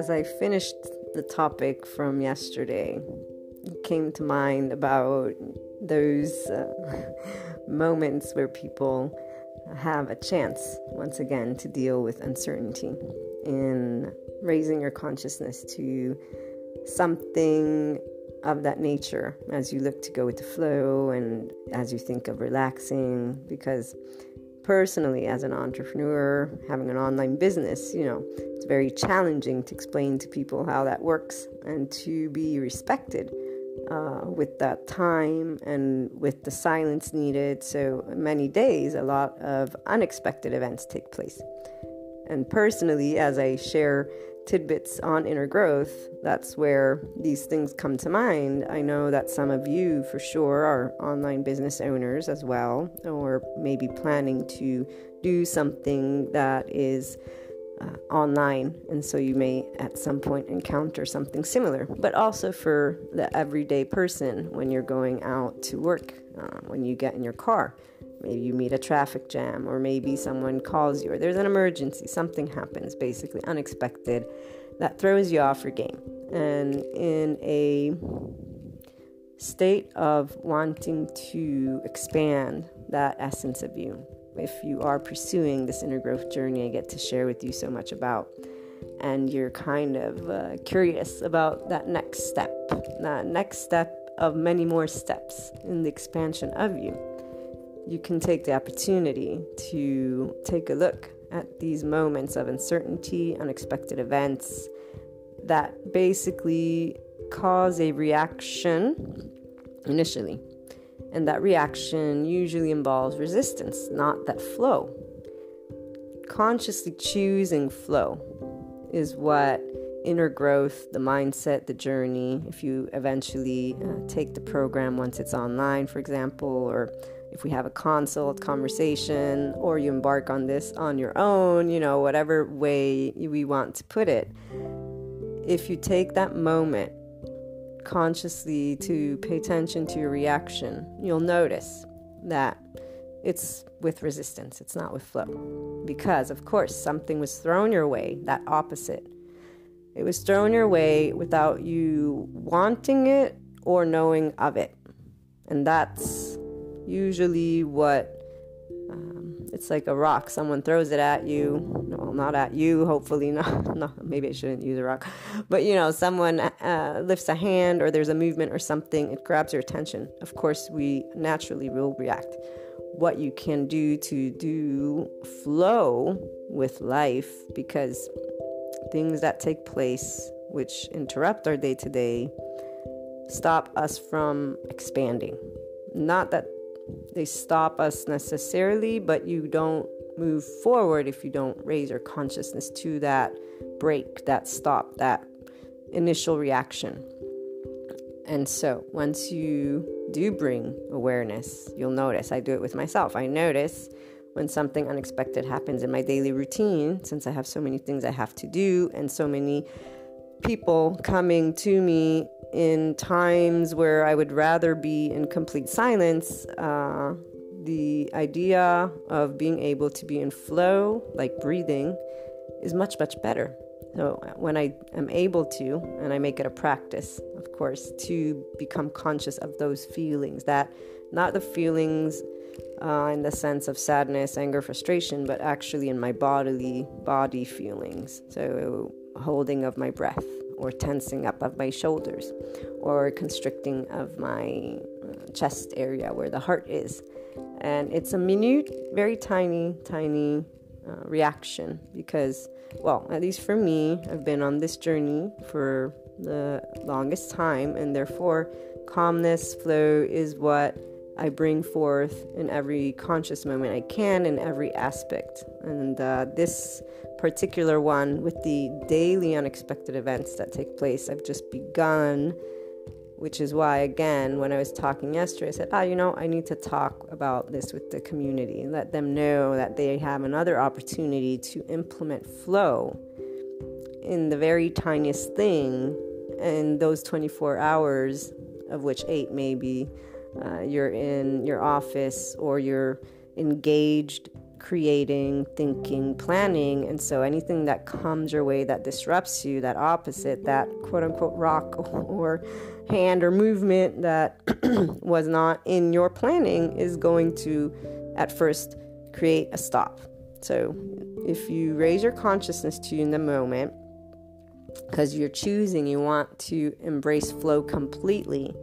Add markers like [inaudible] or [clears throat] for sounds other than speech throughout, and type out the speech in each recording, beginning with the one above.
As I finished the topic from yesterday, it came to mind about those uh, [laughs] moments where people have a chance, once again, to deal with uncertainty in raising your consciousness to something of that nature as you look to go with the flow and as you think of relaxing. Because personally, as an entrepreneur, having an online business, you know, it's very challenging to explain to people how that works and to be respected. Uh, with that time and with the silence needed. So many days, a lot of unexpected events take place. And personally, as I share tidbits on inner growth, that's where these things come to mind. I know that some of you, for sure, are online business owners as well, or maybe planning to do something that is uh, online, and so you may at some point encounter something similar. But also for the everyday person when you're going out to work, uh, when you get in your car. Maybe you meet a traffic jam, or maybe someone calls you, or there's an emergency, something happens, basically unexpected, that throws you off your game. And in a state of wanting to expand that essence of you, if you are pursuing this inner growth journey I get to share with you so much about, and you're kind of uh, curious about that next step, that next step of many more steps in the expansion of you you can take the opportunity to take a look at these moments of uncertainty, unexpected events that basically cause a reaction initially. And that reaction usually involves resistance, not that flow. Consciously choosing flow is what inner growth, the mindset, the journey, if you eventually uh, take the program once it's online, for example, or if we have a consult conversation or you embark on this on your own, you know, whatever way we want to put it, if you take that moment consciously to pay attention to your reaction, you'll notice that it's with resistance, it's not with flow. Because, of course, something was thrown your way, that opposite. It was thrown your way without you wanting it or knowing of it. And that's usually what um, it's like a rock. Someone throws it at you. Well, not at you. Hopefully not. [laughs] no, maybe I shouldn't use a rock. But you know, someone uh, lifts a hand or there's a movement or something. It grabs your attention. Of course, we naturally will react. what you can do to do flow with life because things that take place which interrupt our day to day stop us from expanding. Not that they stop us necessarily, but you don't move forward if you don't raise your consciousness to that break, that stop, that initial reaction. And so once you do bring awareness, you'll notice. I do it with myself. I notice when something unexpected happens in my daily routine, since I have so many things I have to do and so many people coming to me in times where I would rather be in complete silence. Uh, the idea of being able to be in flow, like breathing, is much, much better. So when I am able to, and I make it a practice, of course, to become conscious of those feelings, that not the feelings uh, in the sense of sadness, anger, frustration, but actually in my bodily body feelings. So holding of my breath, or tensing up of my shoulders, or constricting of my uh, chest area where the heart is. And it's a minute, very tiny, tiny uh, reaction because well, at least for me, I've been on this journey for the longest time, and therefore, calmness, flow is what I bring forth in every conscious moment I can in every aspect. And uh, this particular one, with the daily unexpected events that take place, I've just begun which is why, again, when I was talking yesterday, I said, ah, you know, I need to talk about this with the community. And let them know that they have another opportunity to implement flow in the very tiniest thing in those 24 hours, of which eight maybe uh, you're in your office or you're engaged creating, thinking, planning. And so anything that comes your way that disrupts you, that opposite, that quote unquote rock [laughs] or hand or movement that [clears throat] was not in your planning is going to at first create a stop. So if you raise your consciousness to in the moment, because you're choosing, you want to embrace flow completely,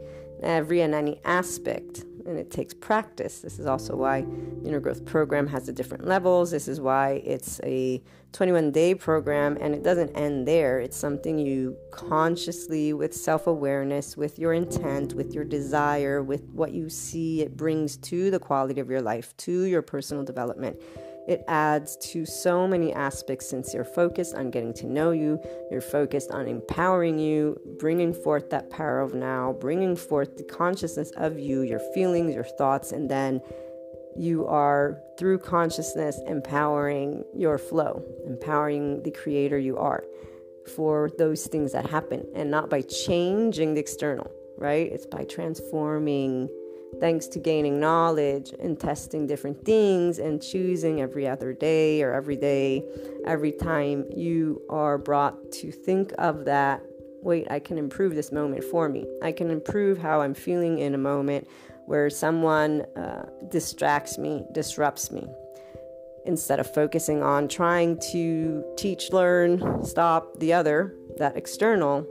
every and any aspect and it takes practice. This is also why the Inner Growth Program has the different levels. This is why it's a 21 day program and it doesn't end there. It's something you consciously, with self awareness, with your intent, with your desire, with what you see it brings to the quality of your life, to your personal development it adds to so many aspects since you're focused on getting to know you, you're focused on empowering you, bringing forth that power of now, bringing forth the consciousness of you, your feelings, your thoughts, and then you are through consciousness empowering your flow, empowering the creator you are for those things that happen and not by changing the external, right? It's by transforming thanks to gaining knowledge and testing different things and choosing every other day or every day, every time you are brought to think of that, wait, I can improve this moment for me. I can improve how I'm feeling in a moment where someone uh, distracts me, disrupts me. Instead of focusing on trying to teach, learn, stop the other, that external,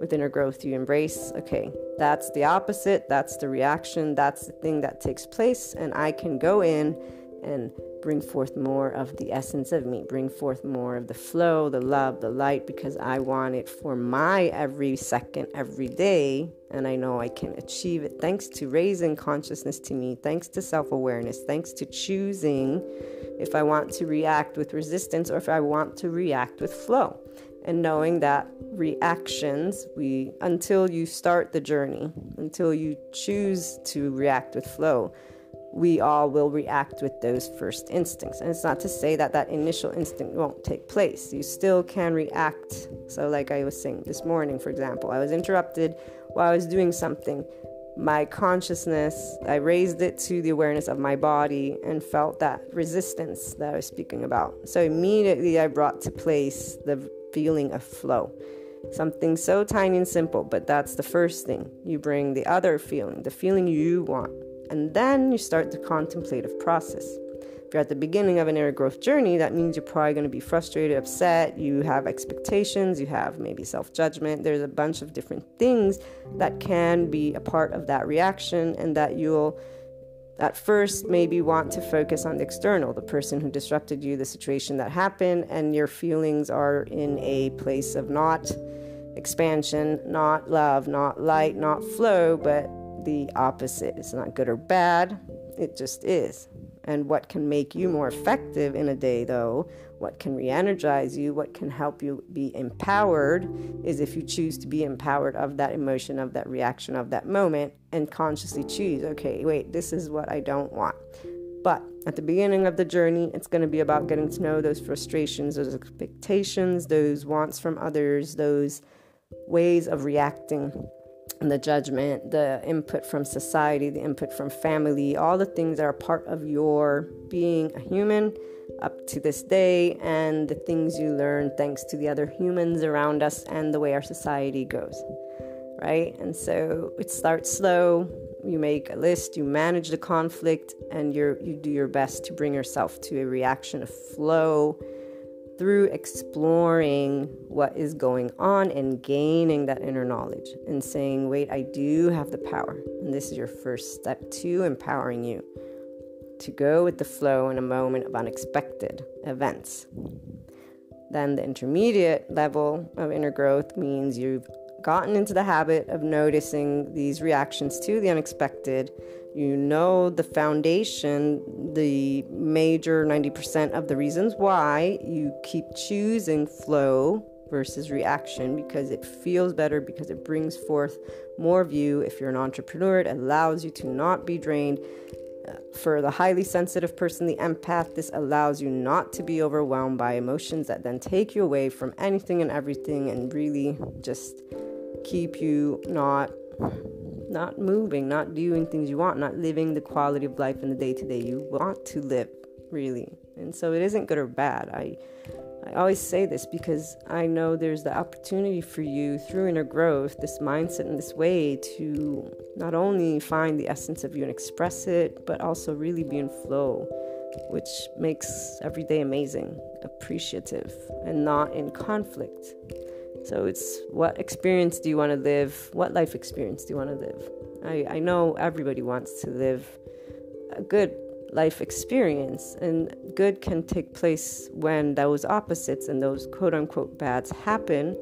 with inner growth, you embrace, okay, that's the opposite, that's the reaction, that's the thing that takes place, and I can go in and bring forth more of the essence of me, bring forth more of the flow, the love, the light, because I want it for my every second, every day. And I know I can achieve it thanks to raising consciousness to me, thanks to self awareness, thanks to choosing if I want to react with resistance or if I want to react with flow and knowing that reactions we until you start the journey until you choose to react with flow we all will react with those first instincts. And it's not to say that that initial instinct won't take place. You still can react. So like i was saying this morning for example i was interrupted while i was doing something. My consciousness i raised it to the awareness of my body and felt that resistance that i was speaking about. So immediately i brought to place the feeling of flow. Something so tiny and simple, but that's the first thing. You bring the other feeling, the feeling you want, and then you start the contemplative process. If you're at the beginning of an inner growth journey, that means you're probably going to be frustrated, upset, you have expectations, you have maybe self judgment. There's a bunch of different things that can be a part of that reaction and that you'll at first maybe want to focus on the external, the person who disrupted you, the situation that happened, and your feelings are in a place of not expansion, not love, not light, not flow, but the opposite. It's not good or bad, it just is. And what can make you more effective in a day, though, what can re energize you, what can help you be empowered, is if you choose to be empowered of that emotion, of that reaction, of that moment, and consciously choose, okay, wait, this is what I don't want. But at the beginning of the journey, it's going to be about getting to know those frustrations, those expectations, those wants from others, those ways of reacting and the judgment, the input from society, the input from family, all the things that are part of your being a human up to this day, and the things you learn thanks to the other humans around us and the way our society goes. Right? And so it starts slow. You make a list, you manage the conflict, and you you do your best to bring yourself to a reaction of flow through exploring what is going on and gaining that inner knowledge and saying, wait, I do have the power. And this is your first step to empowering you to go with the flow in a moment of unexpected events. Then the intermediate level of inner growth means you've gotten into the habit of noticing these reactions to the unexpected you know the foundation, the major 90% of the reasons why you keep choosing flow versus reaction because it feels better, because it brings forth more of you. If you're an entrepreneur, it allows you to not be drained. For the highly sensitive person, the empath, this allows you not to be overwhelmed by emotions that then take you away from anything and everything and really just keep you not not moving, not doing things you want, not living the quality of life in the day to day you want to live, really. And so it isn't good or bad. I I always say this because I know there's the opportunity for you through inner growth, this mindset and this way to not only find the essence of you and express it, but also really be in flow, which makes every day amazing, appreciative, and not in conflict. So it's what experience do you want to live? What life experience do you want to live? I, I know everybody wants to live a good life experience, and good can take place when those opposites and those quote unquote bads happen.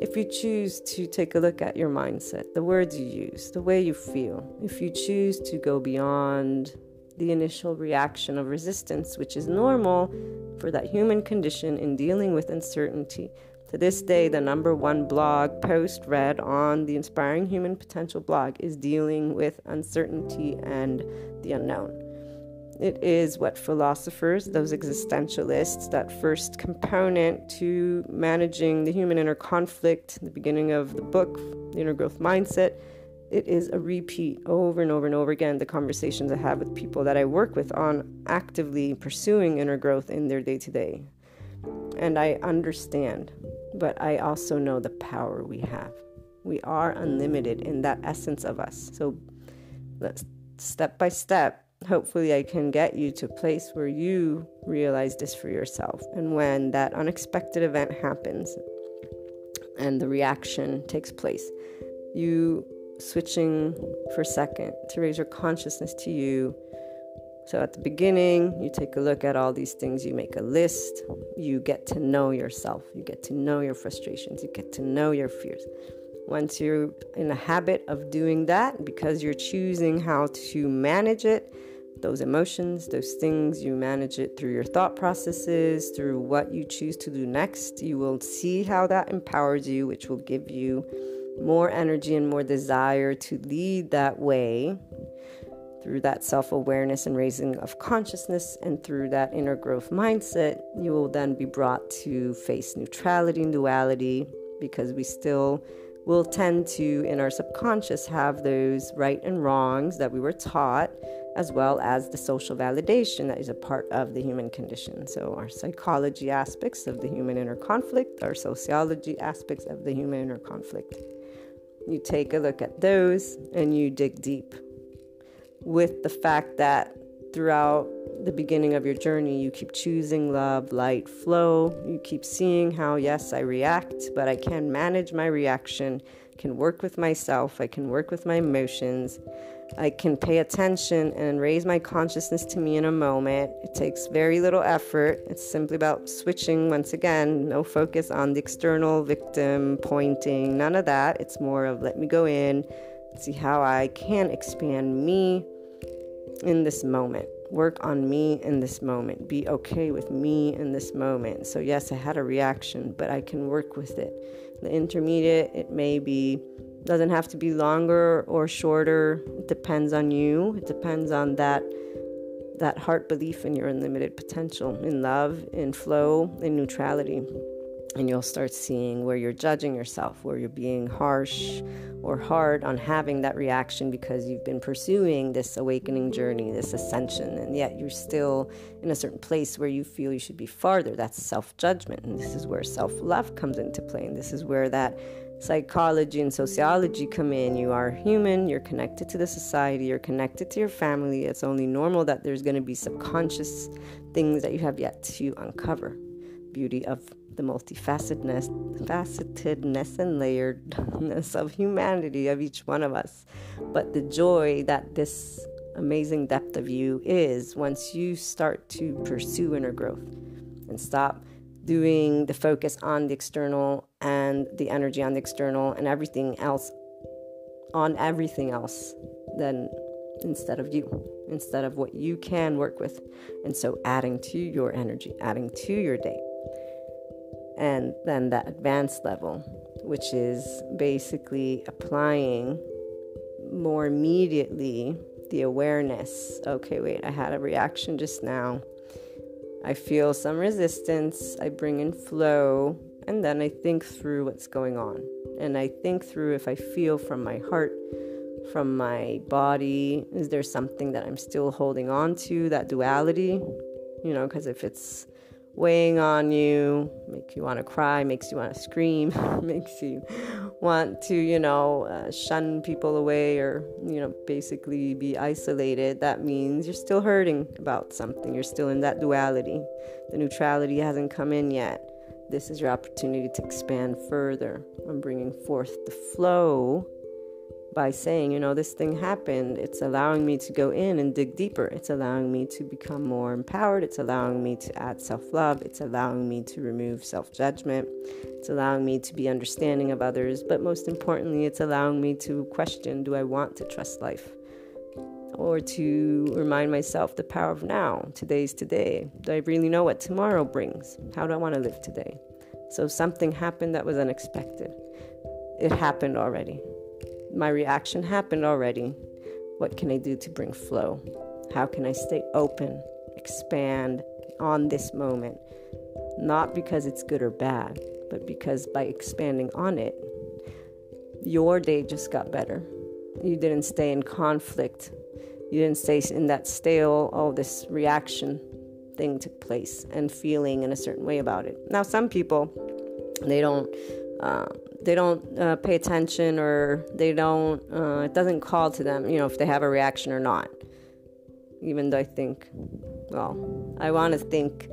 If you choose to take a look at your mindset, the words you use, the way you feel, if you choose to go beyond the initial reaction of resistance, which is normal for that human condition in dealing with uncertainty, to this day, the number one blog post read on the Inspiring Human Potential blog is dealing with uncertainty and the unknown. It is what philosophers, those existentialists, that first component to managing the human inner conflict, the beginning of the book, The Inner Growth Mindset, it is a repeat over and over and over again. The conversations I have with people that I work with on actively pursuing inner growth in their day to day. And I understand but I also know the power we have. We are unlimited in that essence of us. So, let's step by step, hopefully, I can get you to a place where you realize this for yourself. And when that unexpected event happens and the reaction takes place, you switching for a second to raise your consciousness to you so at the beginning, you take a look at all these things, you make a list, you get to know yourself, you get to know your frustrations, you get to know your fears. Once you're in a habit of doing that, because you're choosing how to manage it, those emotions, those things, you manage it through your thought processes, through what you choose to do next. You will see how that empowers you, which will give you more energy and more desire to lead that way through that self awareness and raising of consciousness, and through that inner growth mindset, you will then be brought to face neutrality and duality because we still will tend to, in our subconscious, have those right and wrongs that we were taught, as well as the social validation that is a part of the human condition. So, our psychology aspects of the human inner conflict, our sociology aspects of the human inner conflict. You take a look at those and you dig deep with the fact that throughout the beginning of your journey, you keep choosing love, light, flow. You keep seeing how, yes, I react, but I can manage my reaction can work with myself, I can work with my emotions, I can pay attention and raise my consciousness to me in a moment. It takes very little effort. It's simply about switching once again, no focus on the external victim pointing, none of that. It's more of let me go in, see how I can expand me in this moment. Work on me in this moment. Be okay with me in this moment. So, yes, I had a reaction, but I can work with it. The intermediate, it may be doesn't have to be longer or shorter. It depends on you. It depends on that that heart belief in your unlimited potential, in love, in flow, in neutrality. And you'll start seeing where you're judging yourself, where you're being harsh or hard on having that reaction because you've been pursuing this awakening journey, this ascension, and yet you're still in a certain place where you feel you should be farther. That's self judgment. And this is where self love comes into play. And this is where that psychology and sociology come in. You are human, you're connected to the society, you're connected to your family. It's only normal that there's going to be subconscious things that you have yet to uncover. Beauty of the multifacetedness facetedness and layeredness of humanity of each one of us. But the joy that this amazing depth of you is once you start to pursue inner growth and stop doing the focus on the external and the energy on the external and everything else on everything else then instead of you instead of what you can work with and so adding to your energy adding to your day and then that advanced level which is basically applying more immediately the awareness okay wait i had a reaction just now I feel some resistance, I bring in flow, and then I think through what's going on. And I think through if I feel from my heart, from my body, is there something that I'm still holding on to, that duality? You know, because if it's weighing on you, makes you want to cry, makes you want to scream, [laughs] makes you want to, you know, uh, shun people away or, you know, basically be isolated, that means you're still hurting about something. You're still in that duality. The neutrality hasn't come in yet. This is your opportunity to expand further. I'm bringing forth the flow by saying, you know, this thing happened. It's allowing me to go in and dig deeper. It's allowing me to become more empowered. It's allowing me to add self love. It's allowing me to remove self judgment. It's allowing me to be understanding of others. But most importantly, it's allowing me to question do I want to trust life? Or to remind myself the power of now. Today's today. Do I really know what tomorrow brings? How do I want to live today? So something happened that was unexpected. It happened already my reaction happened already. What can I do to bring flow? How can I stay open, expand on this moment? Not because it's good or bad, but because by expanding on it, your day just got better. You didn't stay in conflict. You didn't stay in that stale, oh, this reaction thing took place and feeling in a certain way about it. Now, some people, they don't uh, they don't uh, pay attention or they don't uh, it doesn't call to them you know if they have a reaction or not. Even though i think well i want to think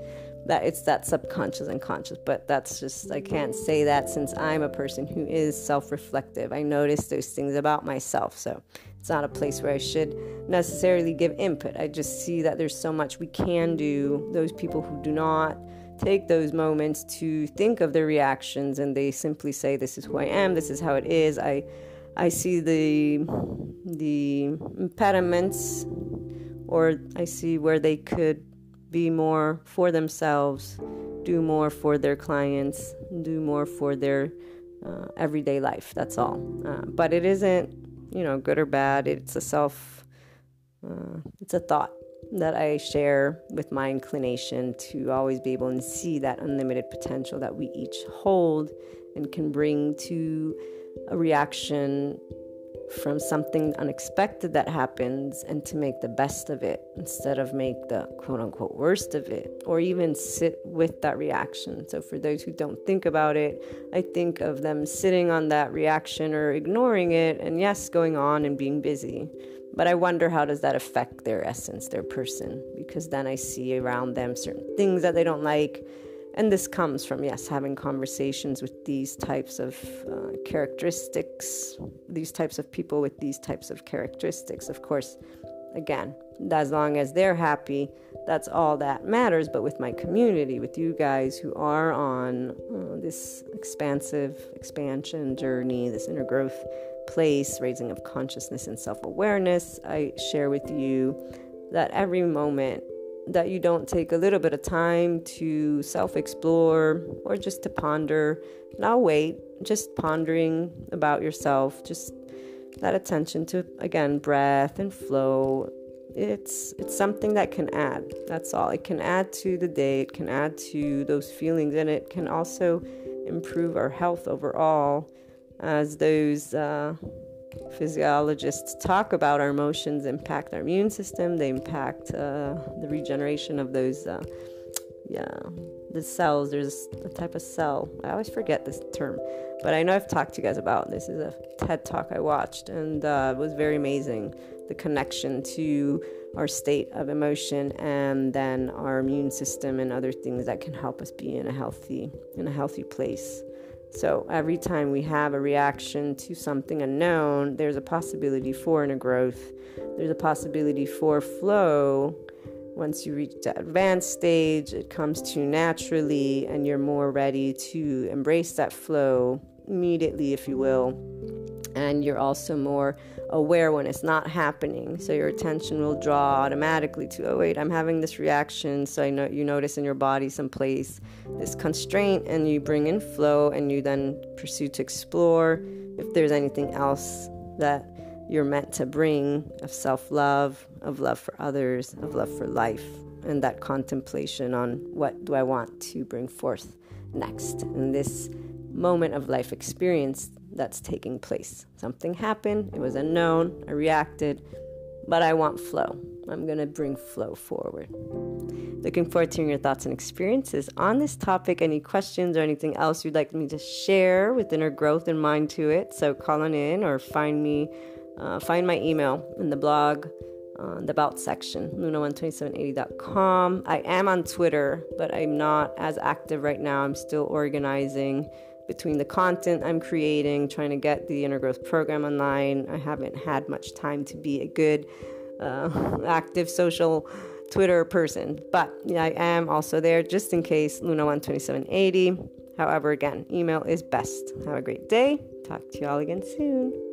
that it's that subconscious and conscious but that's just i can't say that since i'm a person who is self-reflective. I notice those things about myself so it's not a place where i should necessarily give input. I just see that there's so much we can do. Those people who do not take those moments to think of their reactions and they simply say this is who I am this is how it is. I I see the the impediments or I see where they could be more for themselves do more for their clients do more for their uh, everyday life that's all. Uh, but it isn't you know good or bad it's a self uh, it's a thought that I share with my inclination to always be able to see that unlimited potential that we each hold and can bring to a reaction from something unexpected that happens and to make the best of it instead of make the quote unquote worst of it or even sit with that reaction. So, for those who don't think about it, I think of them sitting on that reaction or ignoring it and yes, going on and being busy. But I wonder how does that affect their essence, their person? Because then I see around them certain things that they don't like, and this comes from, yes, having conversations with these types of uh, characteristics, these types of people with these types of characteristics. Of course, again, as long as they're happy, that's all that matters. But with my community, with you guys who are on uh, this expansive expansion journey, this inner growth place, raising of consciousness and self awareness, I share with you that every moment that you don't take a little bit of time to self explore or just to ponder, now wait, just pondering about yourself, just that attention to again breath and flow it's it's something that can add that's all. It can add to the day it can add to those feelings and it can also improve our health overall as those uh, physiologists talk about our emotions impact our immune system they impact uh, the regeneration of those uh, yeah the cells. There's a type of cell. I always forget this term but i know i've talked to you guys about this is a ted talk i watched and uh, it was very amazing the connection to our state of emotion and then our immune system and other things that can help us be in a healthy in a healthy place so every time we have a reaction to something unknown, there's a possibility for inner growth. There's a possibility for flow. Once you reach that advanced stage, it comes to you naturally, and you're more ready to embrace that flow immediately, if you will. And you're also more aware when it's not happening. So your attention will draw automatically to, oh, wait, I'm having this reaction. So I know you notice in your body someplace this constraint, and you bring in flow, and you then pursue to explore if there's anything else that you're meant to bring of self love, of love for others, of love for life, and that contemplation on what do I want to bring forth next in this moment of life experience that's taking place. Something happened, it was unknown, I reacted, but I want flow. I'm going to bring flow forward. Looking forward to hearing your thoughts and experiences on this topic. Any questions or anything else you'd like me to share with inner growth and mind to it? So call on in or find me, uh, find my email in the blog. Uh, the about section, luna12780.com. I am on Twitter, but I'm not as active right now. I'm still organizing between the content I'm creating, trying to get the inner growth program online. I haven't had much time to be a good, uh, [laughs] active social Twitter person, but I am also there just in case Luna12780. However, again, email is best. Have a great day. Talk to you all again soon.